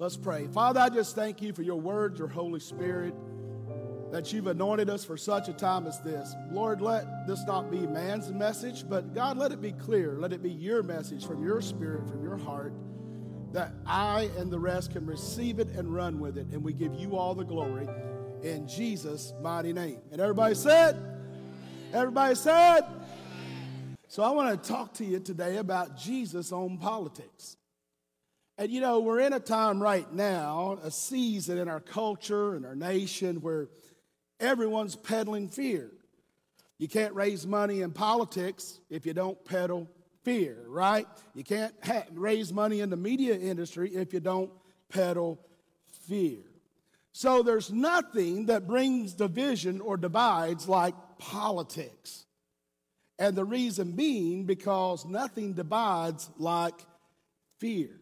Let's pray. Father, I just thank you for your word, your Holy Spirit, that you've anointed us for such a time as this. Lord, let this not be man's message, but God, let it be clear. Let it be your message from your spirit, from your heart, that I and the rest can receive it and run with it. And we give you all the glory in Jesus' mighty name. And everybody said, Everybody said, so I want to talk to you today about Jesus on politics. And you know, we're in a time right now, a season in our culture and our nation where everyone's peddling fear. You can't raise money in politics if you don't peddle fear, right? You can't ha- raise money in the media industry if you don't peddle fear. So there's nothing that brings division or divides like politics. And the reason being because nothing divides like fear.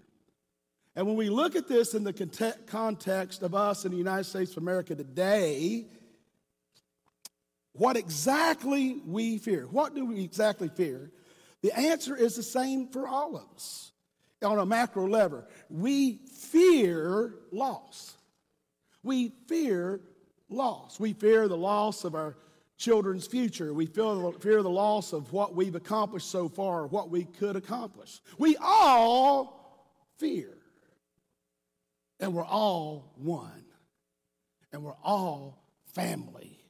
And when we look at this in the context of us in the United States of America today, what exactly we fear. What do we exactly fear? The answer is the same for all of us on a macro level. We fear loss. We fear loss. We fear the loss of our children's future. We fear the loss of what we've accomplished so far, what we could accomplish. We all fear. And we're all one. And we're all family.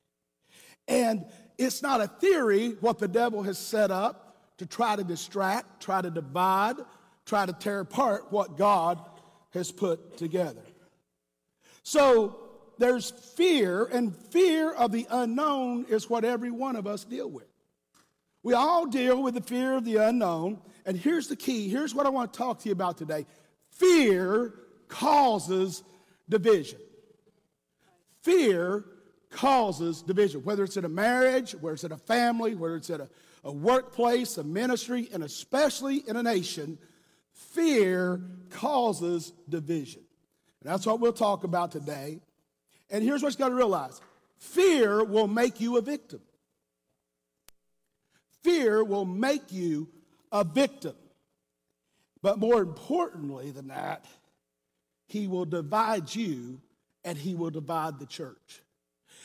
And it's not a theory what the devil has set up to try to distract, try to divide, try to tear apart what God has put together. So there's fear, and fear of the unknown is what every one of us deal with. We all deal with the fear of the unknown. And here's the key here's what I want to talk to you about today fear causes division. Fear causes division, whether it's in a marriage, whether it's in a family, whether it's in a, a workplace, a ministry, and especially in a nation. Fear causes division. And that's what we'll talk about today. And here's what you got to realize fear will make you a victim. Fear will make you a victim. But more importantly than that, he will divide you and he will divide the church.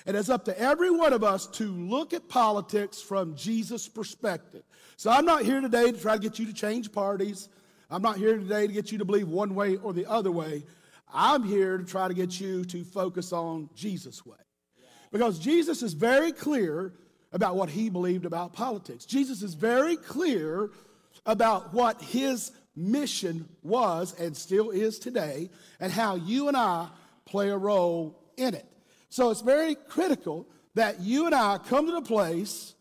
And it's up to every one of us to look at politics from Jesus' perspective. So I'm not here today to try to get you to change parties. I'm not here today to get you to believe one way or the other way. I'm here to try to get you to focus on Jesus' way. Because Jesus is very clear about what he believed about politics. Jesus is very clear about what his mission was and still is today, and how you and I play a role in it. So it's very critical that you and I come to the place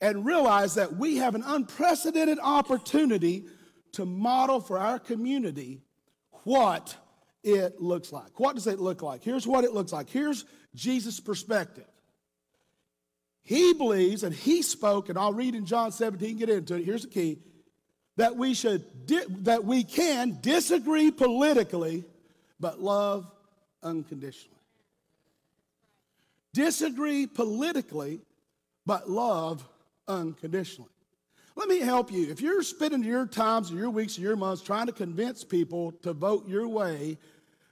and realize that we have an unprecedented opportunity to model for our community what it looks like. What does it look like? Here's what it looks like. Here's Jesus' perspective. He believes, and he spoke, and I'll read in John 17, get into it. Here's the key that we should di- that we can disagree politically, but love unconditionally. Disagree politically, but love unconditionally. Let me help you. If you're spending your times and your weeks and your months trying to convince people to vote your way,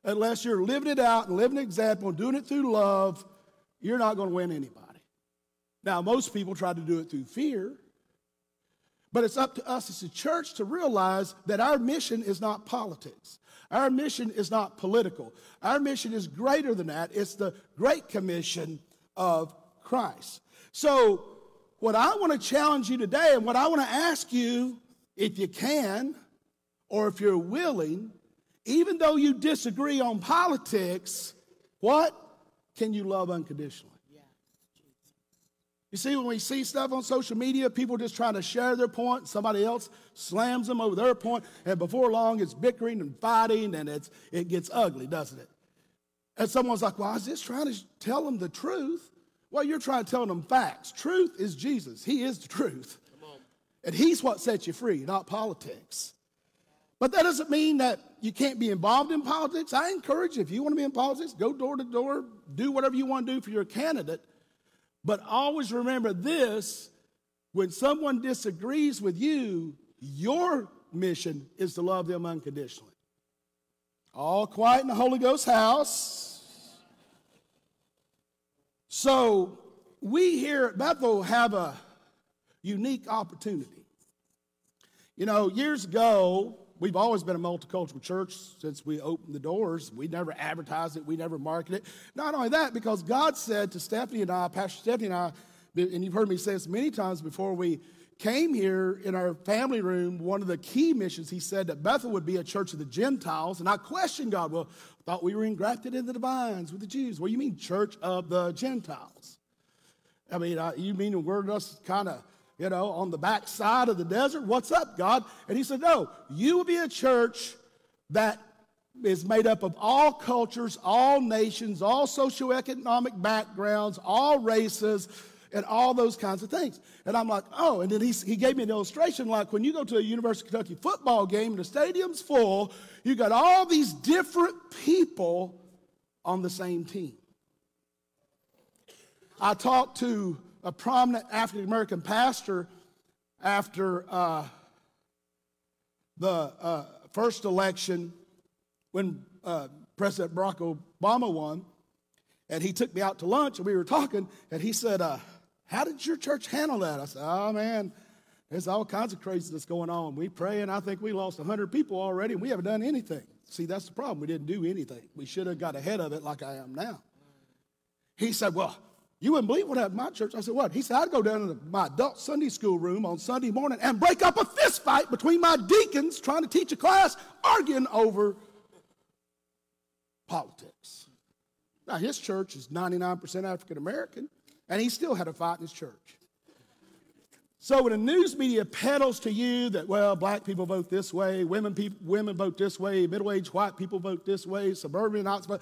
unless you're living it out and living an example and doing it through love, you're not going to win anybody. Now, most people try to do it through fear, but it's up to us as a church to realize that our mission is not politics. Our mission is not political. Our mission is greater than that. It's the Great Commission of Christ. So, what I want to challenge you today, and what I want to ask you, if you can, or if you're willing, even though you disagree on politics, what can you love unconditionally? You see, when we see stuff on social media, people just trying to share their point, somebody else slams them over their point, and before long it's bickering and fighting, and it's, it gets ugly, doesn't it? And someone's like, Well, I was just trying to tell them the truth. Well, you're trying to tell them facts. Truth is Jesus, He is the truth. And He's what sets you free, not politics. But that doesn't mean that you can't be involved in politics. I encourage you, if you want to be in politics, go door to door, do whatever you want to do for your candidate. But always remember this when someone disagrees with you, your mission is to love them unconditionally. All quiet in the Holy Ghost house. So, we here at Bethel have a unique opportunity. You know, years ago, we've always been a multicultural church since we opened the doors. We never advertised it, we never marketed it. Not only that, because God said to Stephanie and I, Pastor Stephanie and I, and you've heard me say this many times before we came here in our family room, one of the key missions, he said that Bethel would be a church of the Gentiles. And I questioned God, well, I thought we were engrafted into the vines with the Jews. Do you mean, church of the Gentiles? I mean, uh, you mean we're just kind of, you know, on the back side of the desert? What's up, God? And he said, no, you will be a church that is made up of all cultures, all nations, all socioeconomic backgrounds, all races, and all those kinds of things. And I'm like, oh, and then he, he gave me an illustration like when you go to a University of Kentucky football game and the stadium's full, you got all these different people on the same team. I talked to a prominent African American pastor after uh, the uh, first election when uh, President Barack Obama won. And he took me out to lunch and we were talking, and he said, uh, how did your church handle that? I said, Oh, man, there's all kinds of craziness going on. We pray, and I think we lost 100 people already, and we haven't done anything. See, that's the problem. We didn't do anything. We should have got ahead of it like I am now. He said, Well, you wouldn't believe what happened at my church. I said, What? He said, I'd go down to my adult Sunday school room on Sunday morning and break up a fist fight between my deacons trying to teach a class, arguing over politics. Now, his church is 99% African American. And he still had a fight in his church. So when the news media peddles to you that, well, black people vote this way, women, people, women vote this way, middle-aged white people vote this way, suburbanites vote,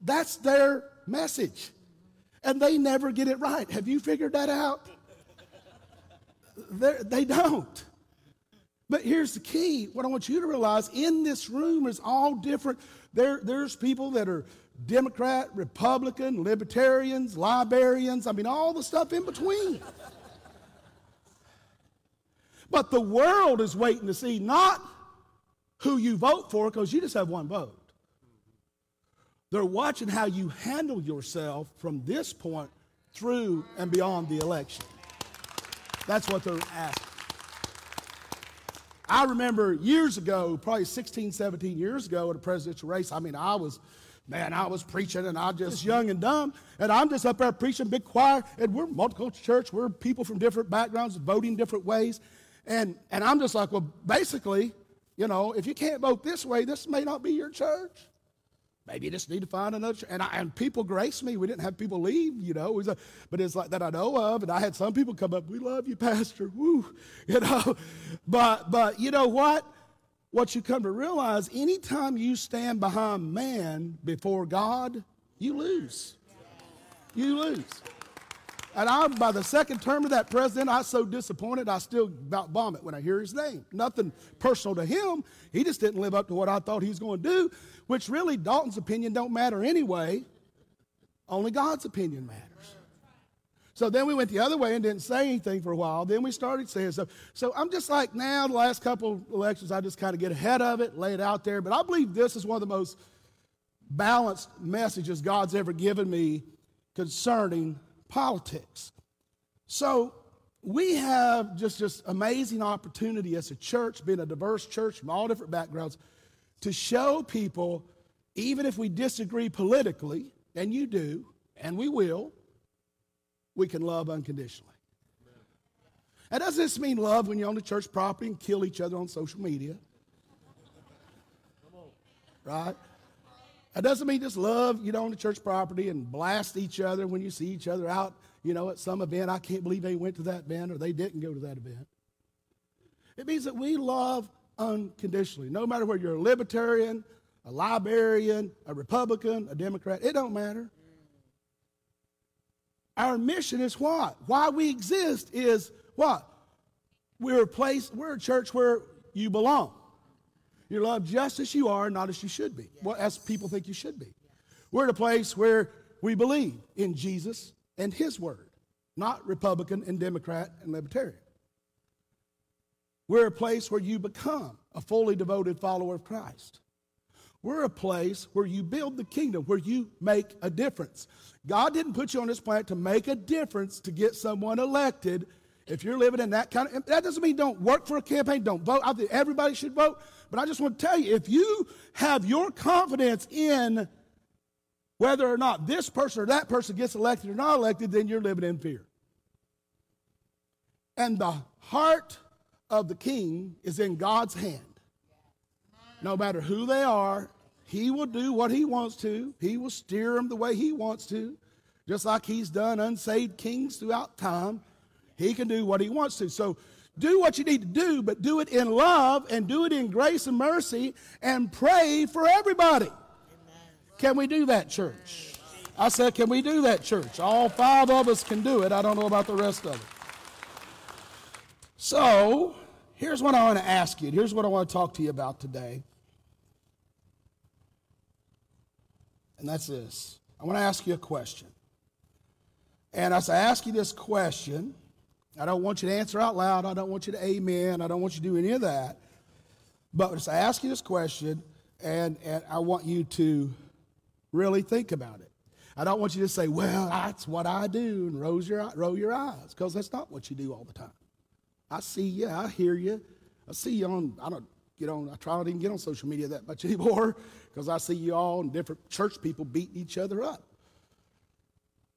that's their message. And they never get it right. Have you figured that out? They're, they do not But here's the key. What I want you to realize in this room is all different. There, there's people that are Democrat, Republican, libertarians, librarians, I mean, all the stuff in between. but the world is waiting to see not who you vote for, because you just have one vote. They're watching how you handle yourself from this point through and beyond the election. That's what they're asking. I remember years ago, probably 16, 17 years ago at a presidential race, I mean, I was man, I was preaching and I was just young and dumb, and I'm just up there preaching big choir, and we're multicultural church. We're people from different backgrounds, voting different ways, and and I'm just like, well, basically, you know, if you can't vote this way, this may not be your church. Maybe you just need to find another church. And, I, and people grace me. We didn't have people leave, you know. It a, but it's like that I know of. And I had some people come up, we love you, Pastor. Woo, you know. But but you know what? what you come to realize anytime you stand behind man before God, you lose. You lose. And I, by the second term of that president, I was so disappointed, I still about vomit when I hear his name. Nothing personal to him. He just didn't live up to what I thought he was going to do, which really, Dalton's opinion don't matter anyway. Only God's opinion matters. So then we went the other way and didn't say anything for a while. Then we started saying stuff. So I'm just like now, the last couple elections, I just kind of get ahead of it, lay it out there. But I believe this is one of the most balanced messages God's ever given me concerning politics. So we have just this amazing opportunity as a church, being a diverse church from all different backgrounds, to show people, even if we disagree politically, and you do, and we will, we can love unconditionally. That doesn't just mean love when you're on the church property and kill each other on social media. Right? That doesn't mean just love, you know, on the church property and blast each other when you see each other out, you know, at some event. I can't believe they went to that event or they didn't go to that event. It means that we love unconditionally. No matter whether you're a libertarian, a librarian, a Republican, a Democrat, it don't matter. Our mission is what? Why we exist is what? We're a place, we're a church where you belong. You're loved just as you are, not as you should be. Well, as people think you should be. We're at a place where we believe in Jesus and His Word, not Republican and Democrat and Libertarian. We're a place where you become a fully devoted follower of Christ. We're a place where you build the kingdom, where you make a difference. God didn't put you on this planet to make a difference to get someone elected. If you're living in that kind of, that doesn't mean don't work for a campaign, don't vote. I think everybody should vote. But I just want to tell you, if you have your confidence in whether or not this person or that person gets elected or not elected, then you're living in fear. And the heart of the king is in God's hand. No matter who they are, he will do what he wants to. He will steer them the way he wants to, just like he's done unsaved kings throughout time. He can do what he wants to. So do what you need to do, but do it in love and do it in grace and mercy and pray for everybody. Can we do that, church? I said, can we do that, church? All five of us can do it. I don't know about the rest of it. So, here's what I want to ask you. Here's what I want to talk to you about today. And that's this. I want to ask you a question. And as I ask you this question, I don't want you to answer out loud. I don't want you to amen. I don't want you to do any of that. But I ask you this question, and, and I want you to really think about it. I don't want you to say, well, that's what I do, and roll your, roll your eyes, because that's not what you do all the time. I see you, I hear you. I see you on, I don't get on, I try not even get on social media that much anymore, because I see you all and different church people beating each other up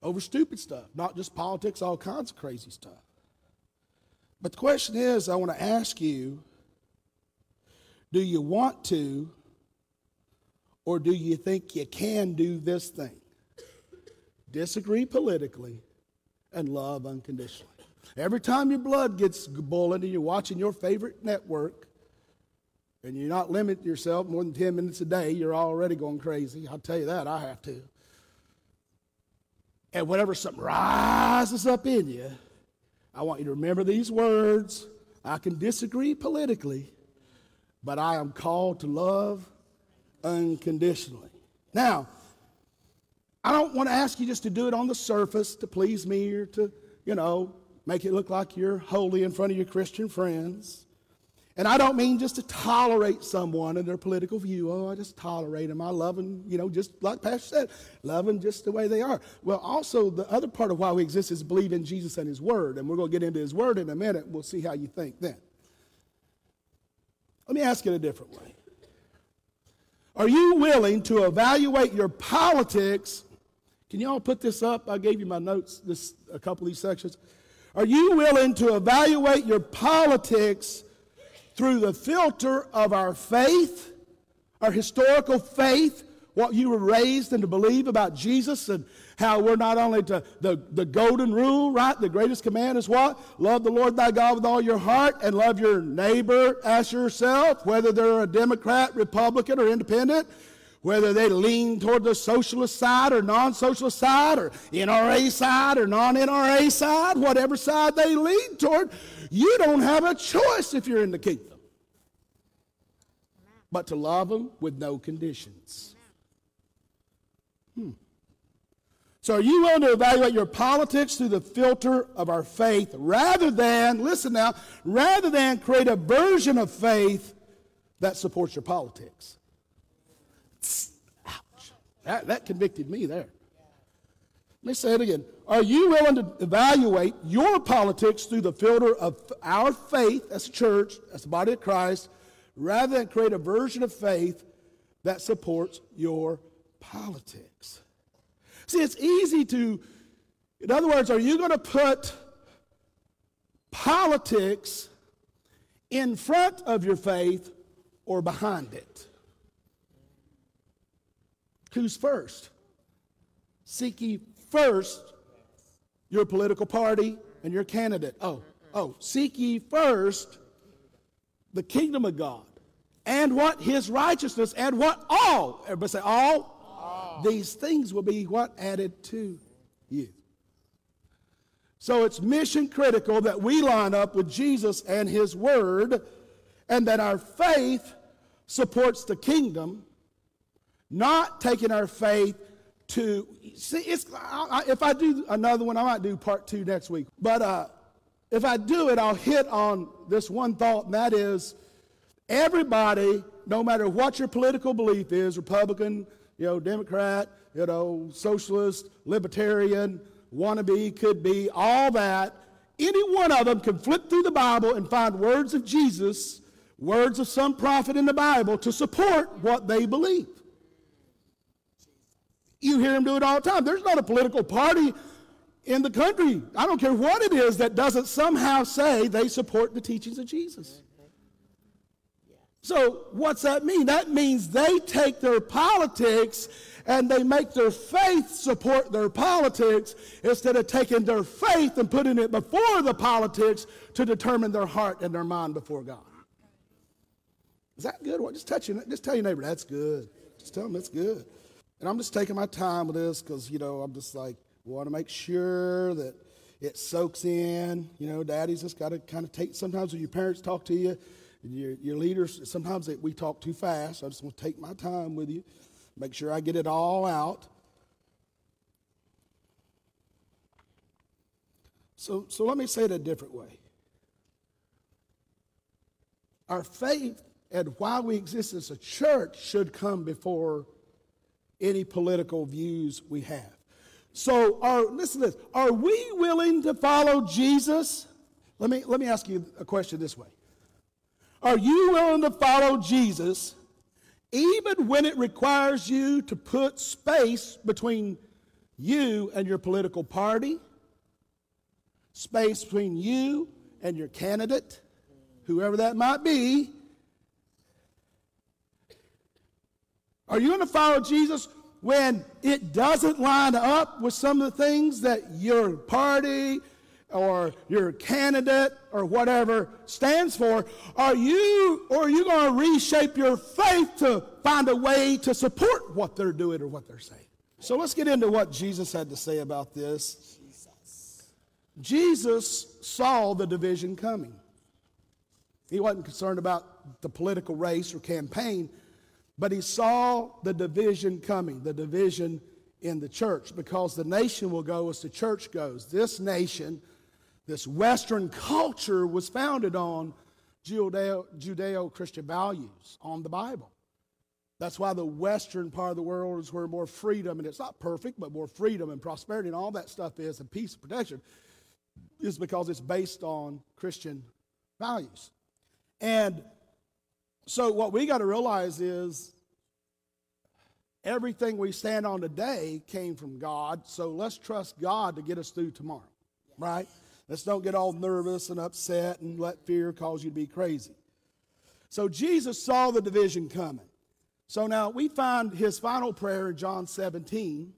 over stupid stuff, not just politics, all kinds of crazy stuff. But the question is, I want to ask you do you want to or do you think you can do this thing? Disagree politically and love unconditionally. Every time your blood gets boiling and you're watching your favorite network and you're not limiting yourself more than 10 minutes a day, you're already going crazy. I'll tell you that, I have to. And whenever something rises up in you, I want you to remember these words. I can disagree politically, but I am called to love unconditionally. Now, I don't want to ask you just to do it on the surface to please me or to, you know, make it look like you're holy in front of your Christian friends. And I don't mean just to tolerate someone and their political view. Oh, I just tolerate them. I love them, you know, just like Pastor said, love them just the way they are. Well, also, the other part of why we exist is believe in Jesus and His Word. And we're going to get into His Word in a minute. We'll see how you think then. Let me ask it a different way. Are you willing to evaluate your politics? Can you all put this up? I gave you my notes, this, a couple of these sections. Are you willing to evaluate your politics through the filter of our faith, our historical faith, what you were raised and to believe about Jesus and how we're not only to the, the golden rule, right? The greatest command is what? Love the Lord thy God with all your heart and love your neighbor as yourself, whether they're a Democrat, Republican, or independent, whether they lean toward the socialist side or non socialist side, or NRA side or non NRA side, whatever side they lean toward, you don't have a choice if you're in the kingdom but to love them with no conditions. Hmm. So, are you willing to evaluate your politics through the filter of our faith rather than, listen now, rather than create a version of faith that supports your politics? That, that convicted me there. Let me say it again. Are you willing to evaluate your politics through the filter of our faith as a church, as the body of Christ, rather than create a version of faith that supports your politics? See, it's easy to, in other words, are you going to put politics in front of your faith or behind it? Who's first? Seek ye first your political party and your candidate. Oh, oh, seek ye first the kingdom of God and what his righteousness and what all everybody say all these things will be what? Added to you. So it's mission critical that we line up with Jesus and His Word and that our faith supports the kingdom, not taking our faith to see. It's, I, if I do another one, I might do part two next week. But uh, if I do it, I'll hit on this one thought, and that is everybody no matter what your political belief is, Republican, you know, Democrat, you know, socialist, libertarian, wannabe, could be, all that, any one of them can flip through the Bible and find words of Jesus, words of some prophet in the Bible to support what they believe. You hear them do it all the time. There's not a political party in the country, I don't care what it is, that doesn't somehow say they support the teachings of Jesus. So, what's that mean? That means they take their politics and they make their faith support their politics instead of taking their faith and putting it before the politics to determine their heart and their mind before God. Is that good? Just touch your, just tell your neighbor that's good. Just tell them that's good. And I'm just taking my time with this because you know I'm just like want to make sure that it soaks in. You know, daddy's just got to kind of take. Sometimes when your parents talk to you, your, your leaders, sometimes they, we talk too fast. I just want to take my time with you, make sure I get it all out. So, so let me say it a different way. Our faith and why we exist as a church should come before any political views we have. So, are, listen to this. Are we willing to follow Jesus? Let me, let me ask you a question this way. Are you willing to follow Jesus even when it requires you to put space between you and your political party? Space between you and your candidate, whoever that might be. Are you going to follow Jesus when it doesn't line up with some of the things that your party or your candidate or whatever stands for, are you or are you going to reshape your faith to find a way to support what they're doing or what they're saying? So let's get into what Jesus had to say about this. Jesus, Jesus saw the division coming. He wasn't concerned about the political race or campaign. But he saw the division coming, the division in the church, because the nation will go as the church goes. This nation, this Western culture, was founded on Judeo Christian values, on the Bible. That's why the Western part of the world is where more freedom, and it's not perfect, but more freedom and prosperity and all that stuff is, and peace and protection, is because it's based on Christian values. And so, what we got to realize is everything we stand on today came from God. So, let's trust God to get us through tomorrow, right? Let's don't get all nervous and upset and let fear cause you to be crazy. So, Jesus saw the division coming. So, now we find his final prayer in John 17,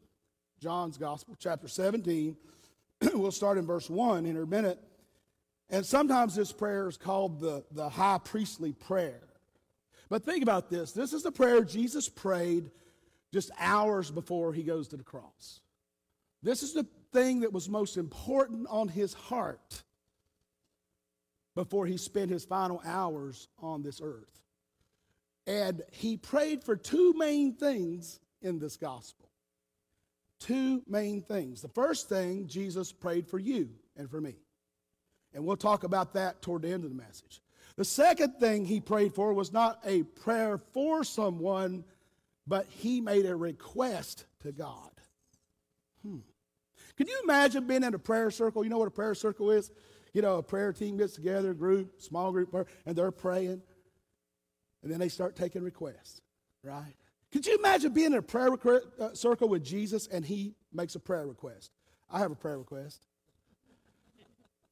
John's Gospel, chapter 17. we'll start in verse 1 in a minute. And sometimes this prayer is called the, the high priestly prayer. But think about this this is the prayer Jesus prayed just hours before he goes to the cross. This is the thing that was most important on his heart before he spent his final hours on this earth. And he prayed for two main things in this gospel. Two main things. The first thing, Jesus prayed for you and for me. And we'll talk about that toward the end of the message. The second thing he prayed for was not a prayer for someone, but he made a request to God. Hmm. Can you imagine being in a prayer circle? You know what a prayer circle is? You know, a prayer team gets together, group, small group, and they're praying, and then they start taking requests, right? Could you imagine being in a prayer uh, circle with Jesus and he makes a prayer request? I have a prayer request.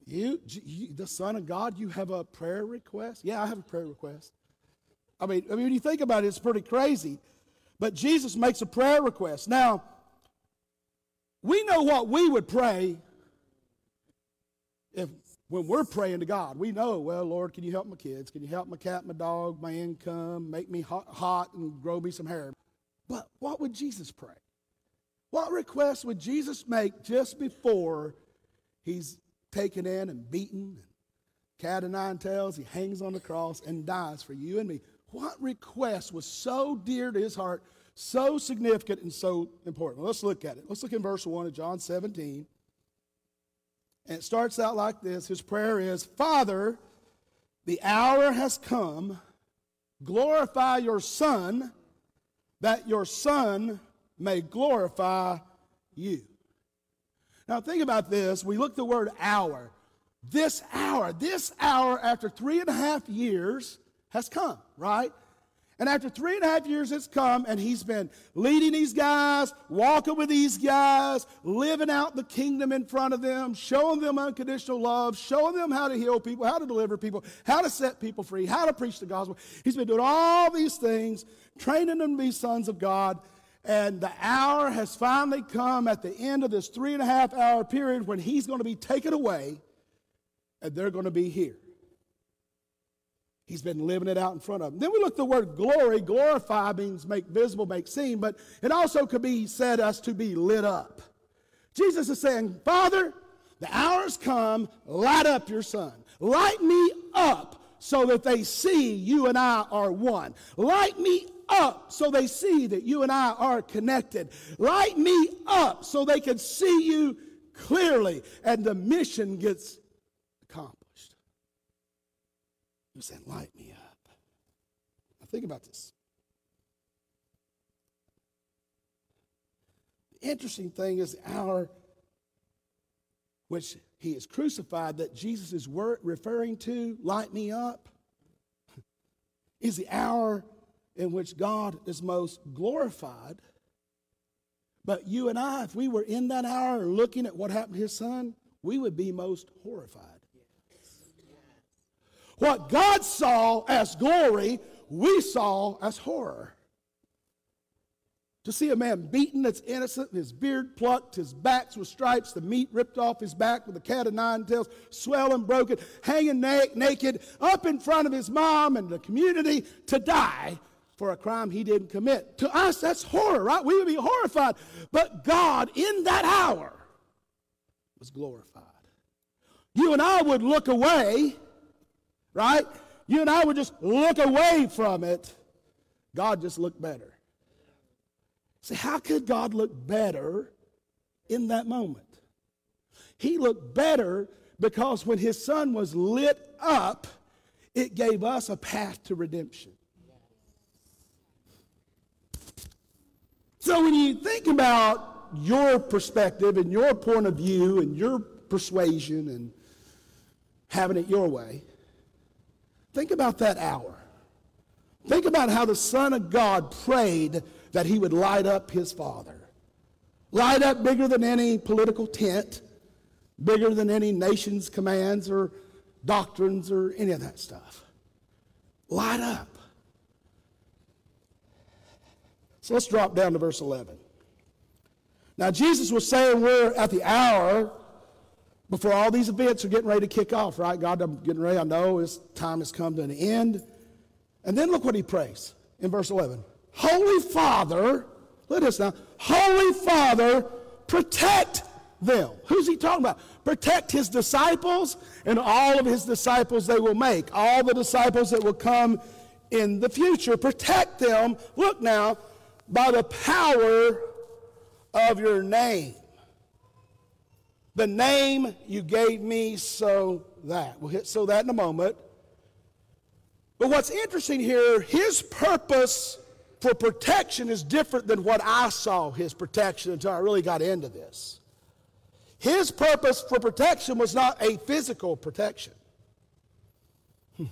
You, you, the Son of God, you have a prayer request? Yeah, I have a prayer request. I mean, I mean, when you think about it, it's pretty crazy. But Jesus makes a prayer request. Now, we know what we would pray if when we're praying to God. We know, well, Lord, can you help my kids? Can you help my cat, my dog, my income, make me hot, hot and grow me some hair? But what would Jesus pray? What request would Jesus make just before he's taken in and beaten, and cat of nine tails, he hangs on the cross and dies for you and me. What request was so dear to his heart, so significant, and so important? Let's look at it. Let's look in verse 1 of John 17. And it starts out like this His prayer is Father, the hour has come. glorify your Son, that your Son may glorify you. Now, think about this. We look the word hour. This hour, this hour after three and a half years has come, right? And after three and a half years, it's come, and he's been leading these guys, walking with these guys, living out the kingdom in front of them, showing them unconditional love, showing them how to heal people, how to deliver people, how to set people free, how to preach the gospel. He's been doing all these things, training them to be sons of God. And the hour has finally come at the end of this three and a half hour period when he's going to be taken away, and they're going to be here. He's been living it out in front of them. Then we look at the word glory. Glorify means make visible, make seen, but it also could be said us to be lit up. Jesus is saying, Father, the hour's come, light up your son. Light me up so that they see you and I are one. Light me up so they see that you and I are connected. Light me up so they can see you clearly and the mission gets accomplished. He said, Light me up. Now, think about this. The interesting thing is the hour which he is crucified that Jesus is referring to, light me up, is the hour in which God is most glorified. But you and I, if we were in that hour looking at what happened to his son, we would be most horrified. What God saw as glory, we saw as horror. To see a man beaten that's innocent, his beard plucked, his backs with stripes, the meat ripped off his back with a cat of nine tails, swelling, broken, hanging na- naked, up in front of his mom and the community to die for a crime he didn't commit. To us, that's horror, right? We would be horrified. But God, in that hour, was glorified. You and I would look away right? You and I would just look away from it. God just looked better. See, how could God look better in that moment? He looked better because when his son was lit up, it gave us a path to redemption. So when you think about your perspective and your point of view and your persuasion and having it your way, Think about that hour. Think about how the Son of God prayed that he would light up his Father. Light up bigger than any political tent, bigger than any nation's commands or doctrines or any of that stuff. Light up. So let's drop down to verse 11. Now, Jesus was saying we're at the hour before all these events are getting ready to kick off, right? God, I'm getting ready. I know this time has come to an end. And then look what he prays in verse 11 Holy Father, let us now, Holy Father, protect them. Who's he talking about? Protect his disciples and all of his disciples they will make, all the disciples that will come in the future. Protect them, look now, by the power of your name the name you gave me, so that. We'll hit so that in a moment. But what's interesting here, his purpose for protection is different than what I saw his protection until I really got into this. His purpose for protection was not a physical protection. Hmm.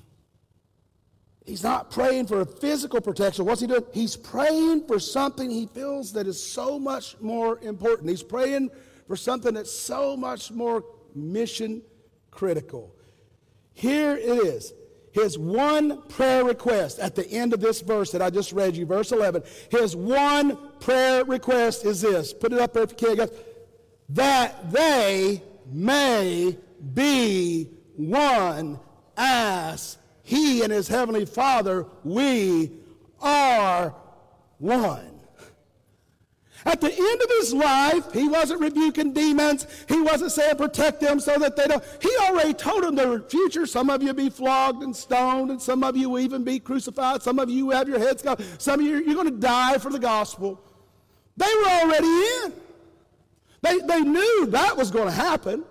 He's not praying for a physical protection. What's he doing? He's praying for something he feels that is so much more important. He's praying for something that's so much more mission critical. Here it is. His one prayer request at the end of this verse that I just read you, verse 11. His one prayer request is this. Put it up there if you can, guys. That they may be one as he and his heavenly Father, we are one. At the end of his life, he wasn't rebuking demons. He wasn't saying protect them so that they don't. He already told them the future. Some of you be flogged and stoned, and some of you even be crucified. Some of you have your heads cut. Some of you, you're going to die for the gospel. They were already in. They, they knew that was going to happen.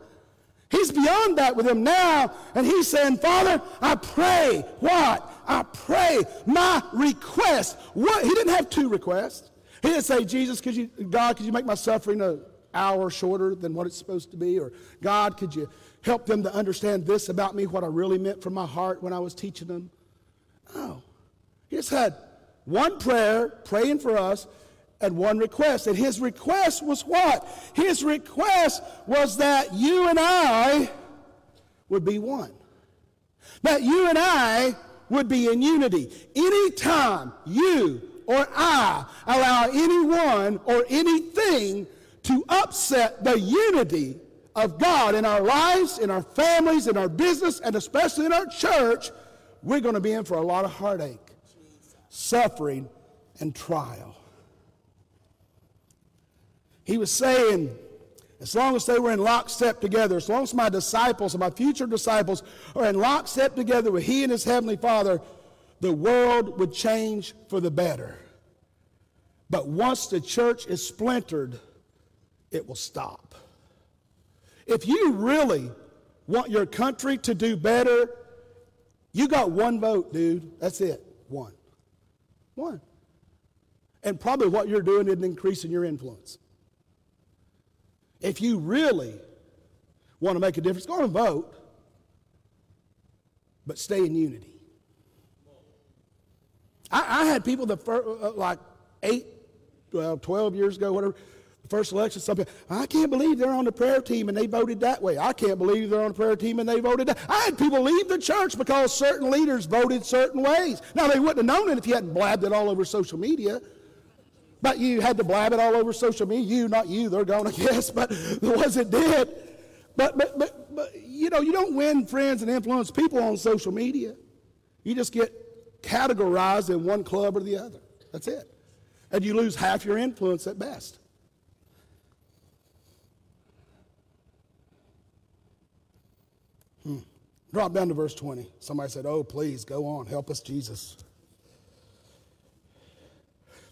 He's beyond that with him now, and he's saying, Father, I pray. What? I pray my request. What? He didn't have two requests. He didn't say, Jesus, could you, God, could you make my suffering an hour shorter than what it's supposed to be? Or God, could you help them to understand this about me, what I really meant from my heart when I was teaching them? No. He just had one prayer, praying for us, and one request. And his request was what? His request was that you and I would be one. That you and I would be in unity. Anytime you or I allow anyone or anything to upset the unity of God in our lives, in our families, in our business, and especially in our church, we're going to be in for a lot of heartache, suffering, and trial. He was saying, as long as they were in lockstep together, as long as my disciples and my future disciples are in lockstep together with He and His Heavenly Father, the world would change for the better. But once the church is splintered, it will stop. If you really want your country to do better, you got one vote, dude. That's it. One. One. And probably what you're doing isn't increasing your influence. If you really want to make a difference, go and vote, but stay in unity. I, I had people that, uh, like eight, well, 12 years ago, whatever, the first election, some people, I can't believe they're on the prayer team and they voted that way. I can't believe they're on the prayer team and they voted that. I had people leave the church because certain leaders voted certain ways. Now, they wouldn't have known it if you hadn't blabbed it all over social media. But you had to blab it all over social media. You, not you, they're going to guess, but the ones that did. But, but, but, but, you know, you don't win friends and influence people on social media. You just get categorized in one club or the other. That's it. And you lose half your influence at best. Hmm. Drop down to verse 20. Somebody said, Oh, please, go on. Help us, Jesus.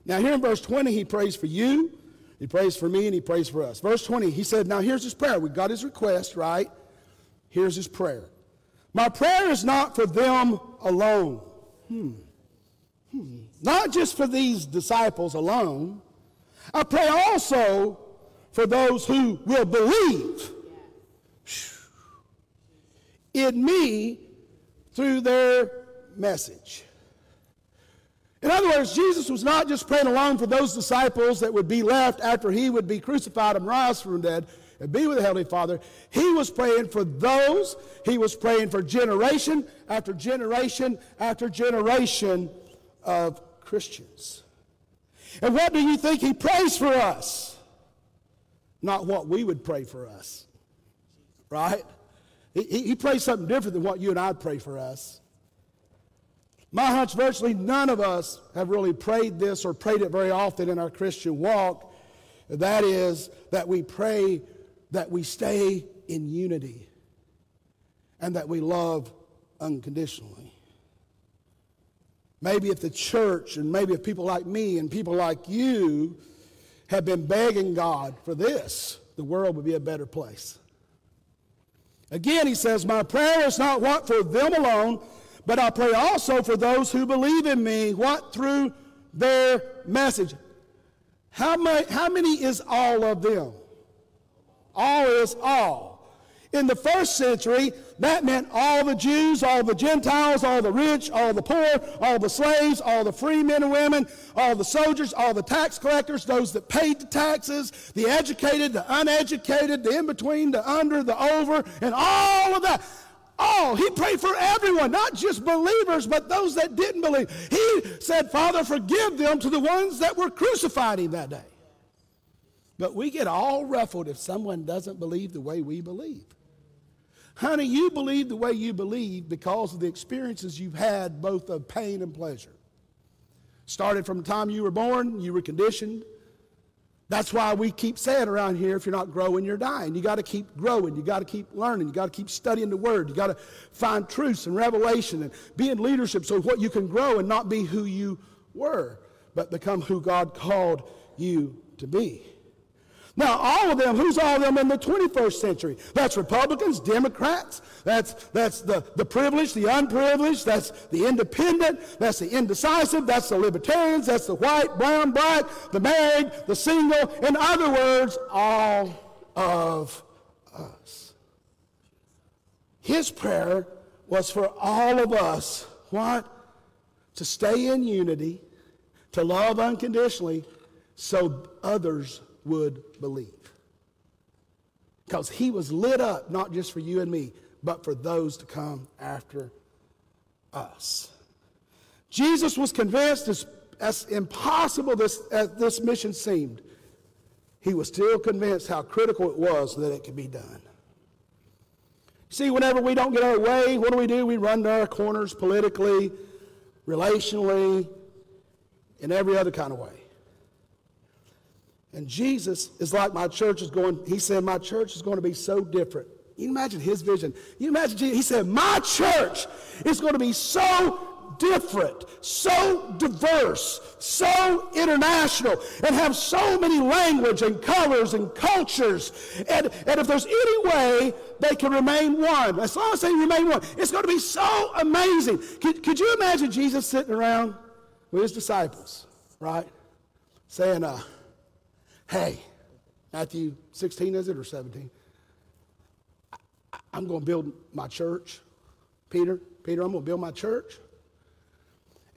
Now, here in verse 20, he prays for you, he prays for me, and he prays for us. Verse 20, he said, Now here's his prayer. We got his request, right? Here's his prayer. My prayer is not for them alone. Hmm. Hmm. Not just for these disciples alone. I pray also for those who will believe in me through their message. In other words, Jesus was not just praying alone for those disciples that would be left after he would be crucified and rise from the dead and be with the Heavenly Father. He was praying for those. He was praying for generation after generation after generation of Christians. And what do you think he prays for us? Not what we would pray for us, right? He, he prays something different than what you and I pray for us. My hunch virtually none of us have really prayed this or prayed it very often in our Christian walk. That is, that we pray that we stay in unity and that we love unconditionally. Maybe if the church and maybe if people like me and people like you have been begging God for this, the world would be a better place. Again, he says, My prayer is not what for them alone but I pray also for those who believe in me, what? Through their message. How many, how many is all of them? All is all. In the first century, that meant all the Jews, all the Gentiles, all the rich, all the poor, all the slaves, all the free men and women, all the soldiers, all the tax collectors, those that paid the taxes, the educated, the uneducated, the in between, the under, the over, and all of that all. He prayed for everyone, not just believers, but those that didn't believe. He said, Father, forgive them to the ones that were crucified him that day. But we get all ruffled if someone doesn't believe the way we believe. Honey, you believe the way you believe because of the experiences you've had, both of pain and pleasure. Started from the time you were born, you were conditioned that's why we keep saying around here if you're not growing, you're dying. You got to keep growing. You got to keep learning. You got to keep studying the Word. You got to find truths and revelation and be in leadership so what you can grow and not be who you were, but become who God called you to be. Now, all of them, who's all of them in the 21st century? That's Republicans, Democrats, that's, that's the, the privileged, the unprivileged, that's the independent, that's the indecisive, that's the libertarians, that's the white, brown, black, the married, the single. In other words, all of us. His prayer was for all of us, what? To stay in unity, to love unconditionally, so others would believe. Because he was lit up not just for you and me, but for those to come after us. Jesus was convinced, as, as impossible this, as this mission seemed, he was still convinced how critical it was that it could be done. See, whenever we don't get our way, what do we do? We run to our corners politically, relationally, in every other kind of way. And Jesus is like my church is going, he said, my church is going to be so different. You imagine his vision. You imagine Jesus, he said, my church is going to be so different, so diverse, so international, and have so many language and colors and cultures. And, and if there's any way they can remain one, as long as they remain one, it's going to be so amazing. Could, could you imagine Jesus sitting around with his disciples, right? Saying, uh, hey, Matthew 16, is it, or 17? I'm going to build my church. Peter, Peter, I'm going to build my church.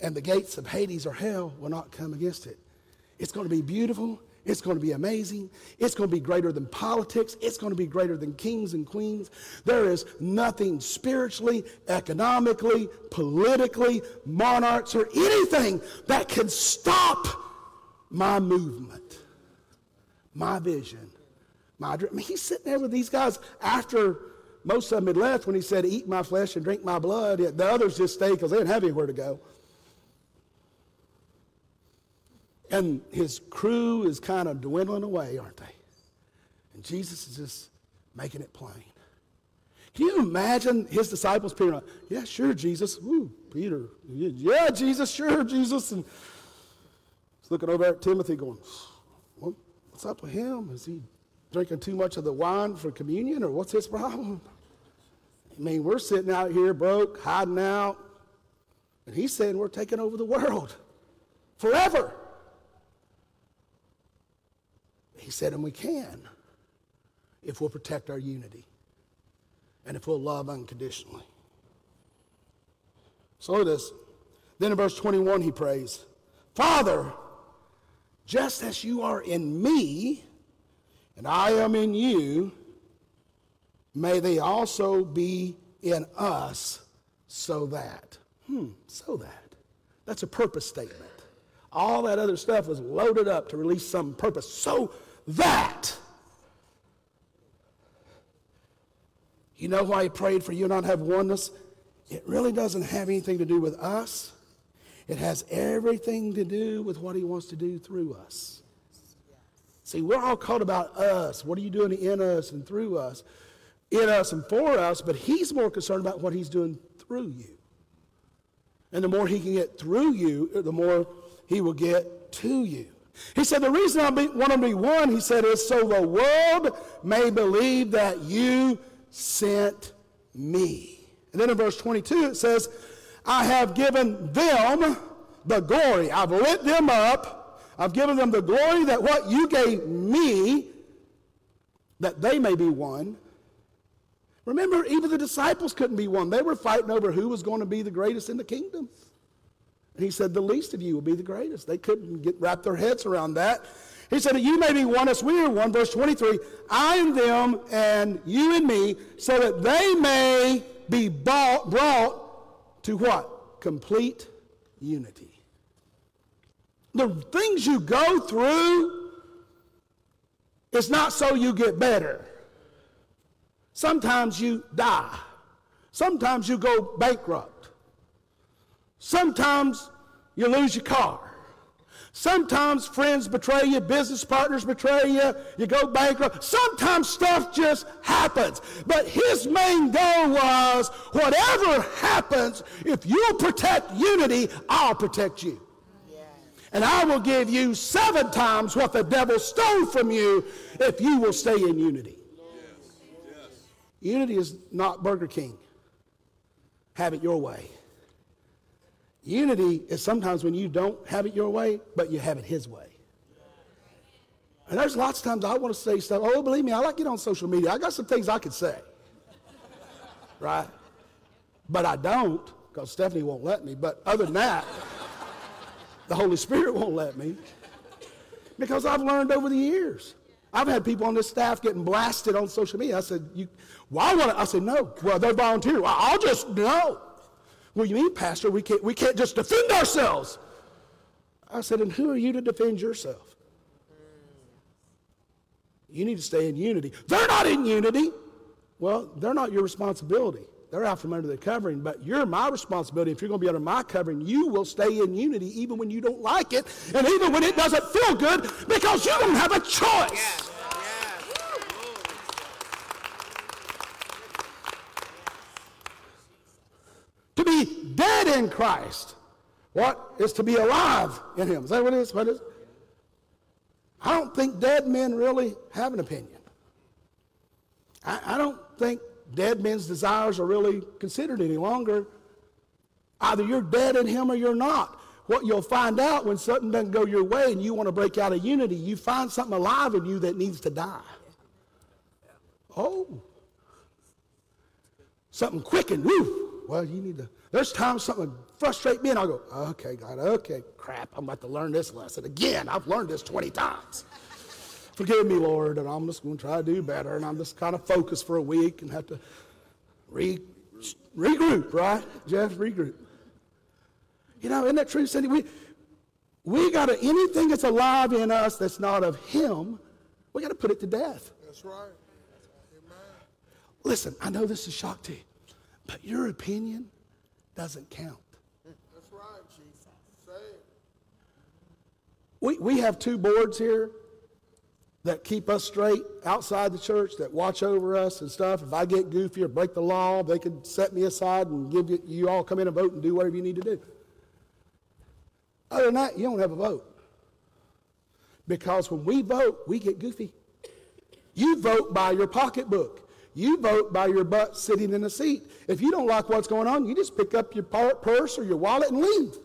And the gates of Hades or hell will not come against it. It's going to be beautiful. It's going to be amazing. It's going to be greater than politics. It's going to be greater than kings and queens. There is nothing spiritually, economically, politically, monarchs, or anything that can stop my movement my vision, my dream. I mean, he's sitting there with these guys after most of them had left when he said, Eat my flesh and drink my blood. The others just stayed because they didn't have anywhere to go. And his crew is kind of dwindling away, aren't they? And Jesus is just making it plain. Can you imagine his disciples, Peter? Yeah, sure, Jesus. Ooh, Peter. Yeah, Jesus, sure, Jesus. And he's looking over at Timothy going, What's up with him? Is he drinking too much of the wine for communion, or what's his problem? I mean, we're sitting out here broke, hiding out, and he's saying we're taking over the world forever. He said, and we can if we'll protect our unity and if we'll love unconditionally. So at this. Then in verse 21, he prays, Father, just as you are in me and I am in you, may they also be in us so that. Hmm, so that. That's a purpose statement. All that other stuff was loaded up to release some purpose. So that. You know why he prayed for you not have oneness? It really doesn't have anything to do with us. It has everything to do with what he wants to do through us. See, we're all caught about us. What are you doing in us and through us? In us and for us, but he's more concerned about what he's doing through you. And the more he can get through you, the more he will get to you. He said, The reason I want to be one, he said, is so the world may believe that you sent me. And then in verse 22, it says, I have given them the glory. I've lit them up. I've given them the glory that what you gave me, that they may be one. Remember, even the disciples couldn't be one. They were fighting over who was going to be the greatest in the kingdom. And he said, The least of you will be the greatest. They couldn't get wrap their heads around that. He said, You may be one as we are one. Verse 23 I and them, and you and me, so that they may be bought, brought to what? Complete unity. The things you go through, it's not so you get better. Sometimes you die. Sometimes you go bankrupt. Sometimes you lose your car. Sometimes friends betray you, business partners betray you, you go bankrupt. Sometimes stuff just happens. But his main goal was whatever happens, if you protect unity, I'll protect you. And I will give you seven times what the devil stole from you if you will stay in unity. Yes. Yes. Unity is not Burger King. Have it your way. Unity is sometimes when you don't have it your way, but you have it his way. And there's lots of times I want to say stuff. Oh, believe me, I like it on social media. I got some things I could say. right? But I don't, because Stephanie won't let me. But other than that, the Holy Spirit won't let me. Because I've learned over the years. I've had people on this staff getting blasted on social media. I said, you, well, I, want to, I said, no. Well, they're volunteer. Well, I'll just, no. Well, you mean, Pastor, we can't, we can't just defend ourselves. I said, and who are you to defend yourself? You need to stay in unity. They're not in unity. Well, they're not your responsibility. They're out from under the covering, but you're my responsibility. If you're going to be under my covering, you will stay in unity even when you don't like it and even when it doesn't feel good because you don't have a choice. To in Christ. What is to be alive in Him? Is that what it is? What is it? I don't think dead men really have an opinion. I, I don't think dead men's desires are really considered any longer. Either you're dead in him or you're not. What you'll find out when something doesn't go your way and you want to break out of unity, you find something alive in you that needs to die. Oh. Something quickened. Woo. Well, you need to. There's times something frustrate me and I'll go, okay, God, okay, crap, I'm about to learn this lesson again. I've learned this 20 times. Forgive me, Lord, and I'm just going to try to do better. And I'm just kind of focused for a week and have to re, regroup, right? Jeff, regroup. You know, isn't that true, Cindy? We, we got to, anything that's alive in us that's not of Him, we got to put it to death. That's right. Amen. Listen, I know this is shock to you, but your opinion doesn't count. That's right, Jesus. Say it. We, we have two boards here that keep us straight outside the church, that watch over us and stuff. If I get goofy or break the law, they can set me aside and give you, you all come in and vote and do whatever you need to do. Other than that, you don't have a vote. Because when we vote, we get goofy. You vote by your pocketbook. You vote by your butt sitting in a seat. If you don't like what's going on, you just pick up your purse or your wallet and leave.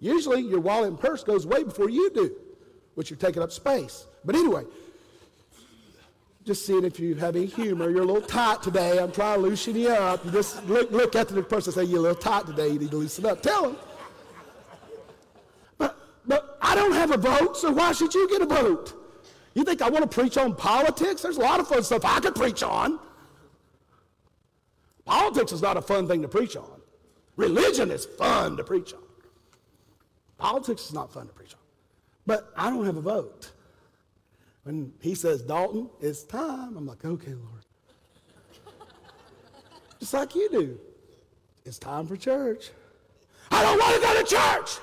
Usually, your wallet and purse goes way before you do, which you're taking up space. But anyway, just seeing if you have any humor. You're a little tight today. I'm trying to loosen you up. You just look, look at the person and say, You're a little tight today. You need to loosen up. Tell them. But, but I don't have a vote, so why should you get a vote? You think I want to preach on politics? There's a lot of fun stuff I could preach on. Politics is not a fun thing to preach on. Religion is fun to preach on. Politics is not fun to preach on. But I don't have a vote. When he says, Dalton, it's time, I'm like, okay, Lord. Just like you do. It's time for church. I don't want to go to church.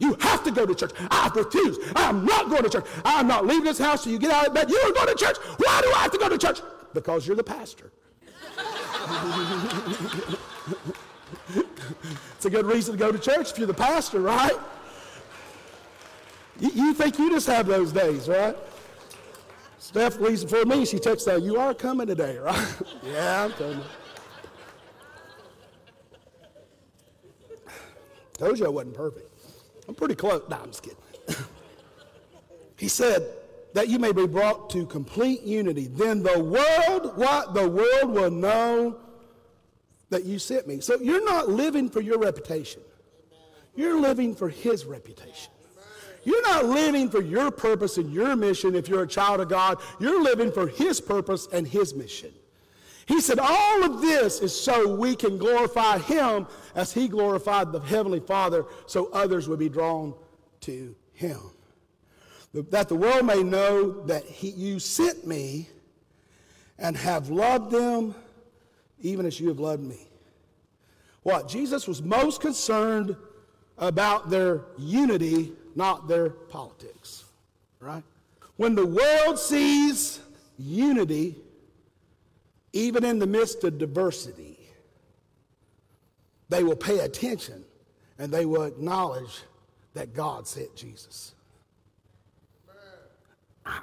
You have to go to church. I refuse. I'm not going to church. I'm not leaving this house till you get out of bed. You are going to church. Why do I have to go to church? Because you're the pastor. It's a good reason to go to church if you're the pastor, right? You, you think you just have those days, right? Steph leaves before me. She texts out, You are coming today, right? yeah, I'm coming. Told you I wasn't perfect. I'm pretty close. No, I'm just kidding. he said, that you may be brought to complete unity. Then the world, what? The world will know that you sent me. So you're not living for your reputation. You're living for his reputation. You're not living for your purpose and your mission if you're a child of God. You're living for His purpose and His mission. He said, All of this is so we can glorify Him as He glorified the Heavenly Father, so others would be drawn to Him. That the world may know that he, you sent me and have loved them even as you have loved me. What? Jesus was most concerned about their unity not their politics. Right? When the world sees unity, even in the midst of diversity, they will pay attention and they will acknowledge that God sent Jesus.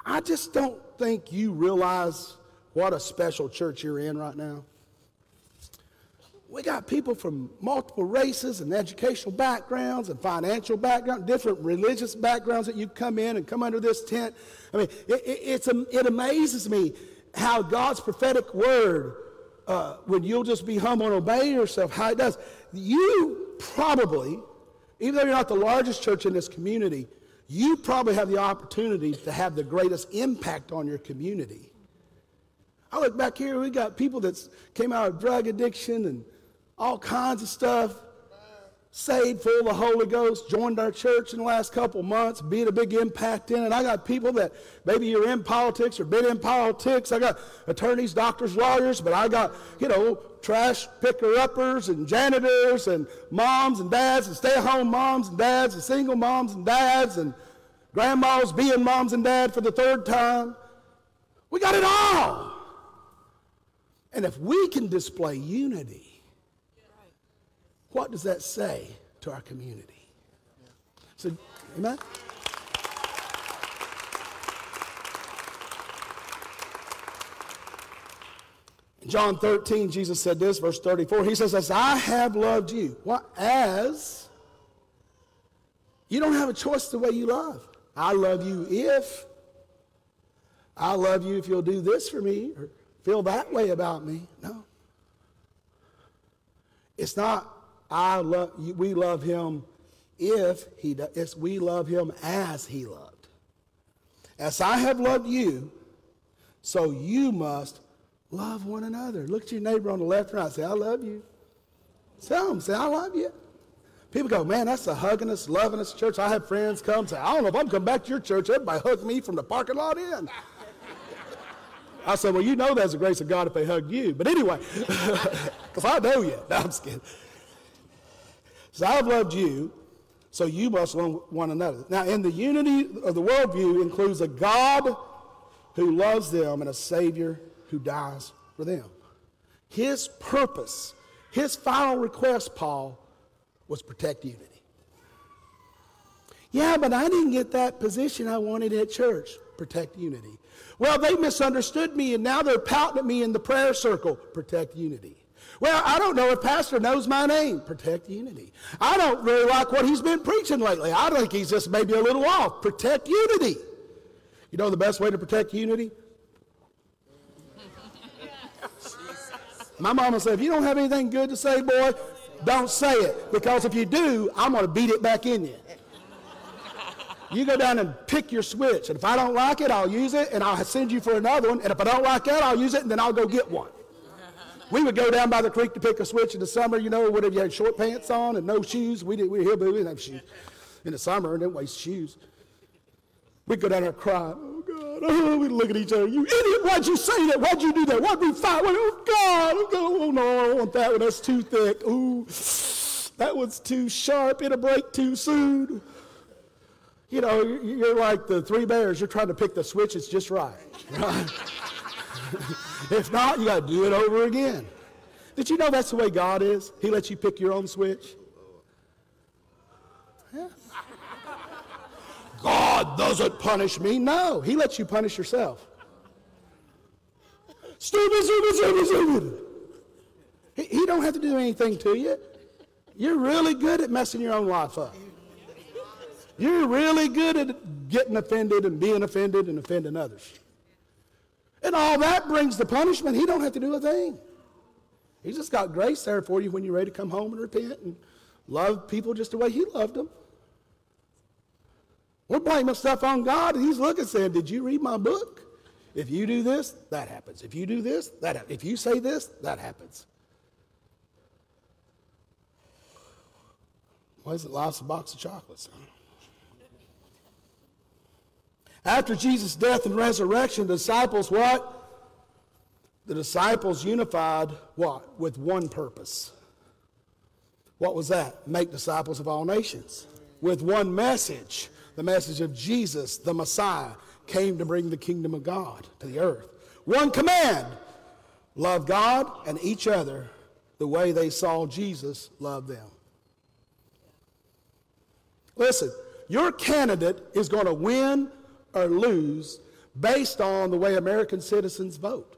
I just don't think you realize what a special church you're in right now. We got people from multiple races and educational backgrounds and financial backgrounds, different religious backgrounds that you come in and come under this tent. I mean, it, it, it's, it amazes me how God's prophetic word, uh, when you'll just be humble and obey yourself, how it does. You probably, even though you're not the largest church in this community, you probably have the opportunity to have the greatest impact on your community. I look back here, we got people that came out of drug addiction and all kinds of stuff, saved, full of the Holy Ghost, joined our church in the last couple months, made a big impact in it. I got people that maybe you're in politics or been in politics. I got attorneys, doctors, lawyers, but I got, you know, trash picker-uppers and janitors and moms and dads and stay-at-home moms and dads and single moms and dads and grandmas being moms and dads for the third time. We got it all. And if we can display unity, what does that say to our community? So, amen? In John 13, Jesus said this, verse 34. He says, As I have loved you. What? As? You don't have a choice the way you love. I love you if. I love you if you'll do this for me or feel that way about me. No. It's not I love, we love him if he does. We love him as he loved. As I have loved you, so you must love one another. Look at your neighbor on the left and right. Say, I love you. Tell them, say, I love you. People go, man, that's a hugging us, loving us church. I have friends come say, I don't know if I'm coming back to your church. Everybody hug me from the parking lot in. I said, well, you know that's the grace of God if they hug you. But anyway, because I know you. No, I'm just kidding. As I've loved you, so you must love one another. Now, in the unity of the worldview includes a God who loves them and a Savior who dies for them. His purpose, his final request, Paul, was protect unity. Yeah, but I didn't get that position I wanted at church. Protect unity. Well, they misunderstood me and now they're pouting at me in the prayer circle. Protect unity. Well, I don't know if Pastor knows my name. Protect unity. I don't really like what he's been preaching lately. I think he's just maybe a little off. Protect unity. You know the best way to protect unity? My mama said, if you don't have anything good to say, boy, don't say it. Because if you do, I'm going to beat it back in you. You go down and pick your switch. And if I don't like it, I'll use it and I'll send you for another one. And if I don't like that, I'll use it and then I'll go get one. We would go down by the creek to pick a switch in the summer, you know, whatever you had short pants on and no shoes. We, did, we were hillbilly, we didn't have shoes in the summer and didn't waste shoes. We'd go down there crying, oh God, oh, we'd look at each other, you idiot, why'd you say that? Why'd you do that? Why'd we fight? Oh God, oh, God, oh no, I don't want that one, that's too thick. Ooh, that one's too sharp, it'll break too soon. You know, you're like the three bears, you're trying to pick the switch, it's just right. right? if not, you got to do it over again. Did you know that's the way God is? He lets you pick your own switch. God doesn't punish me. No, He lets you punish yourself. Stupid, stupid, stupid, stupid. He, he don't have to do anything to you. You're really good at messing your own life up. You're really good at getting offended and being offended and offending others. And all that brings the punishment. He don't have to do a thing. He just got grace there for you when you're ready to come home and repent and love people just the way he loved them. We're blaming stuff on God, and he's looking saying, Did you read my book? If you do this, that happens. If you do this, that happens. If you say this, that happens. Why is it life's a box of chocolates? After Jesus' death and resurrection, the disciples what? The disciples unified what? With one purpose. What was that? Make disciples of all nations. With one message. The message of Jesus, the Messiah, came to bring the kingdom of God to the earth. One command love God and each other the way they saw Jesus love them. Listen, your candidate is going to win or lose based on the way American citizens vote.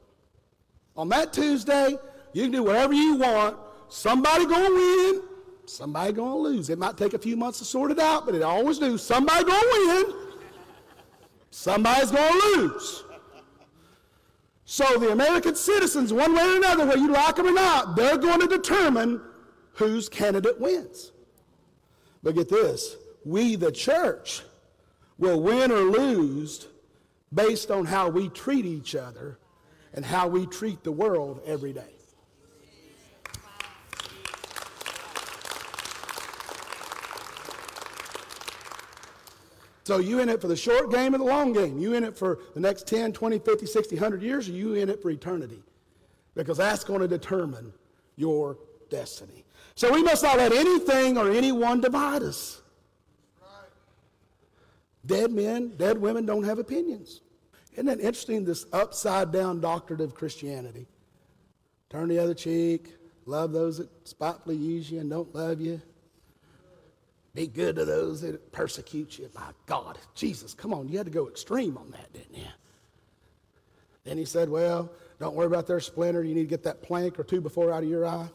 On that Tuesday, you can do whatever you want. Somebody gonna win, somebody gonna lose. It might take a few months to sort it out, but it always do. Somebody gonna win, somebody's gonna lose. So the American citizens, one way or another, whether you like them or not, they're going to determine whose candidate wins. But get this, we, the church, will win or lose based on how we treat each other and how we treat the world every day. So you in it for the short game or the long game? You in it for the next 10, 20, 50, 60, 100 years, or you in it for eternity? Because that's going to determine your destiny. So we must not let anything or anyone divide us. Dead men, dead women don't have opinions. Isn't that interesting, this upside down doctrine of Christianity? Turn the other cheek, love those that spitefully use you and don't love you. Be good to those that persecute you. My God, Jesus, come on, you had to go extreme on that, didn't you? Then he said, Well, don't worry about their splinter. You need to get that plank or two before out of your eye.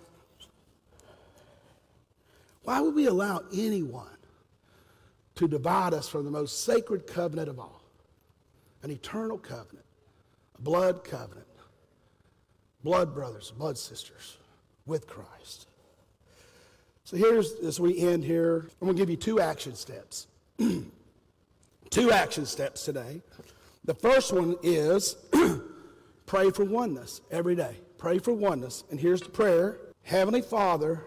Why would we allow anyone to divide us from the most sacred covenant of all? An eternal covenant, a blood covenant, blood brothers, blood sisters with Christ. So here's, as we end here, I'm going to give you two action steps. two action steps today. The first one is pray for oneness every day. Pray for oneness. And here's the prayer Heavenly Father,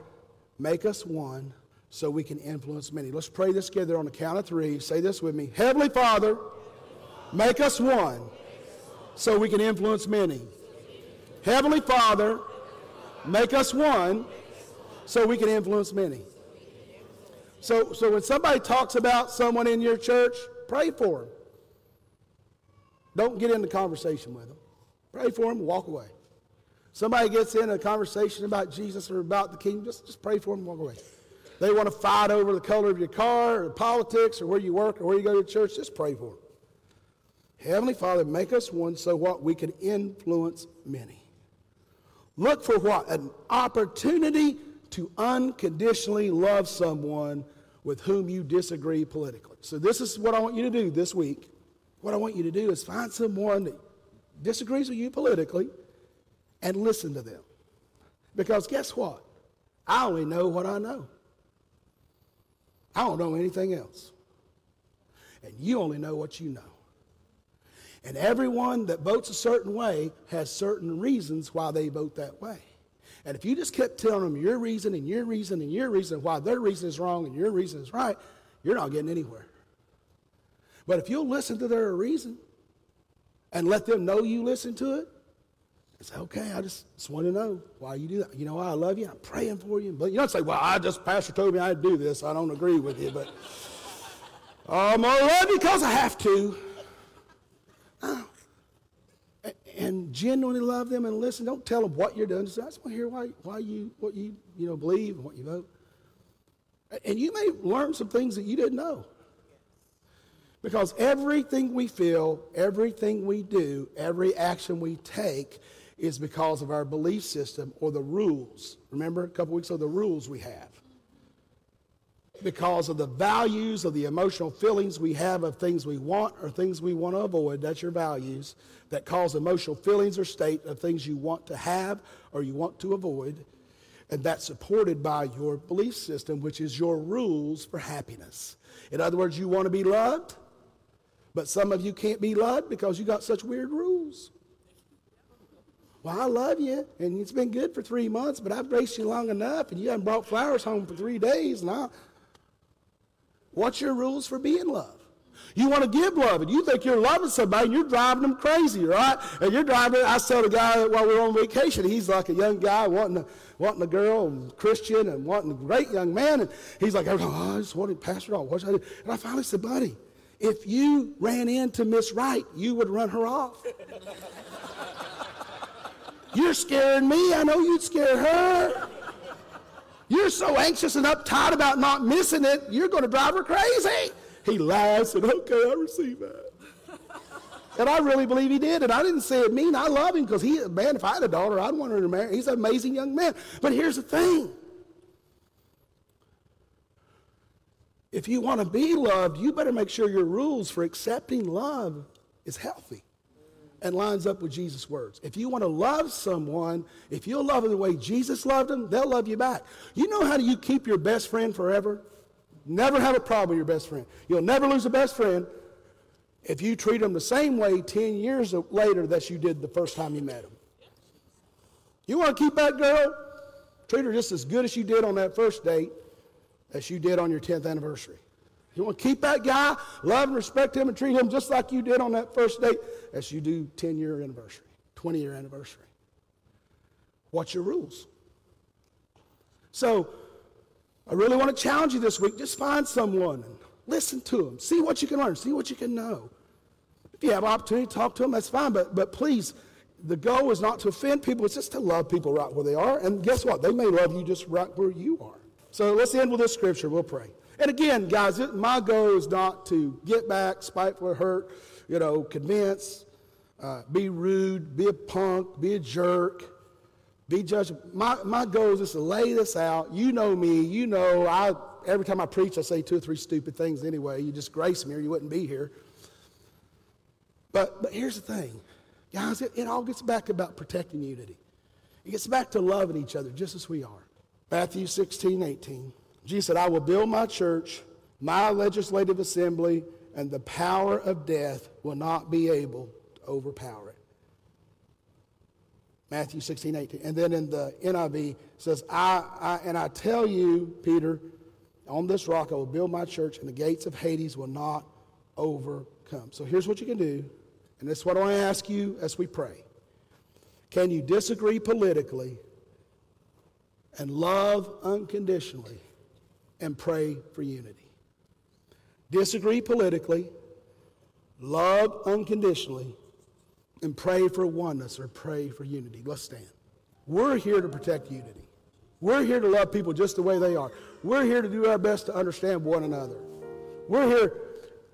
make us one so we can influence many. Let's pray this together on the count of three. Say this with me Heavenly Father, make us one so we can influence many. Heavenly Father, make us one so we can influence many. So, so when somebody talks about someone in your church, pray for them. Don't get into conversation with them. Pray for them, walk away. Somebody gets in a conversation about Jesus or about the kingdom, just, just pray for them, walk away. They want to fight over the color of your car or politics or where you work or where you go to church, just pray for them. Heavenly Father, make us one so what? We can influence many. Look for what? An opportunity to unconditionally love someone with whom you disagree politically. So, this is what I want you to do this week. What I want you to do is find someone that disagrees with you politically and listen to them. Because guess what? I only know what I know. I don't know anything else. And you only know what you know. And everyone that votes a certain way has certain reasons why they vote that way. And if you just kept telling them your reason and your reason and your reason why their reason is wrong and your reason is right, you're not getting anywhere. But if you'll listen to their reason and let them know you listen to it, it's okay. I just, just want to know why you do that. You know why I love you. I'm praying for you. But you don't say, well, I just, Pastor told me I'd do this. I don't agree with you, but I'm going to love you because I have to uh, and genuinely love them and listen. Don't tell them what you're doing. Just, I just want to hear why, why you, what you, you know, believe and what you vote. And you may learn some things that you didn't know. Because everything we feel, everything we do, every action we take is because of our belief system or the rules. Remember a couple weeks ago, the rules we have because of the values of the emotional feelings we have of things we want or things we want to avoid. That's your values that cause emotional feelings or state of things you want to have or you want to avoid. And that's supported by your belief system, which is your rules for happiness. In other words, you want to be loved, but some of you can't be loved because you got such weird rules. Well, I love you, and it's been good for three months, but I've raced you long enough, and you haven't brought flowers home for three days, and I, What's your rules for being love? You want to give love, and you think you're loving somebody, and you're driving them crazy, right? And you're driving. I saw the guy while we were on vacation. He's like a young guy wanting a, wanting a girl, and Christian, and wanting a great young man. And he's like, oh, I just wanted Pastor on. What should I do? And I finally said, buddy, if you ran into Miss Right, you would run her off. You're scaring me. I know you'd scare her. You're so anxious and uptight about not missing it, you're going to drive her crazy. He laughs and, okay, I receive that. And I really believe he did. And I didn't say it mean. I love him because he, man, if I had a daughter, I'd want her to marry. He's an amazing young man. But here's the thing. If you want to be loved, you better make sure your rules for accepting love is healthy and lines up with Jesus' words. If you want to love someone, if you'll love them the way Jesus loved them, they'll love you back. You know how do you keep your best friend forever? Never have a problem with your best friend. You'll never lose a best friend if you treat them the same way 10 years later that you did the first time you met them. You want to keep that girl? Treat her just as good as you did on that first date as you did on your 10th anniversary. You want to keep that guy, love and respect him, and treat him just like you did on that first date as you do 10 year anniversary, 20 year anniversary. What's your rules? So, I really want to challenge you this week. Just find someone and listen to them. See what you can learn. See what you can know. If you have an opportunity to talk to them, that's fine. But, but please, the goal is not to offend people. It's just to love people right where they are. And guess what? They may love you just right where you are. So let's end with this scripture. We'll pray. And again, guys, it, my goal is not to get back, spiteful, hurt, you know, convince, uh, be rude, be a punk, be a jerk, be judged. My, my goal is just to lay this out. You know me. You know, I, every time I preach, I say two or three stupid things anyway. You just grace me or you wouldn't be here. But, but here's the thing, guys, it, it all gets back about protecting unity. It gets back to loving each other just as we are. Matthew 16, 18. Jesus said, I will build my church, my legislative assembly, and the power of death will not be able to overpower it. Matthew 16, 18. And then in the NIV says, I, I, and I tell you, Peter, on this rock I will build my church, and the gates of Hades will not overcome. So here's what you can do, and this is what I want to ask you as we pray. Can you disagree politically and love unconditionally and pray for unity. Disagree politically, love unconditionally, and pray for oneness or pray for unity. Let's stand. We're here to protect unity. We're here to love people just the way they are. We're here to do our best to understand one another. We're here,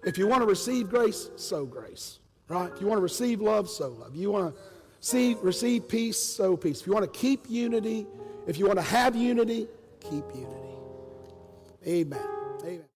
if you want to receive grace, sow grace. Right? If you want to receive love, sow love. If you want to see, receive peace, sow peace. If you want to keep unity, if you want to have unity, keep unity. Amen. Amen.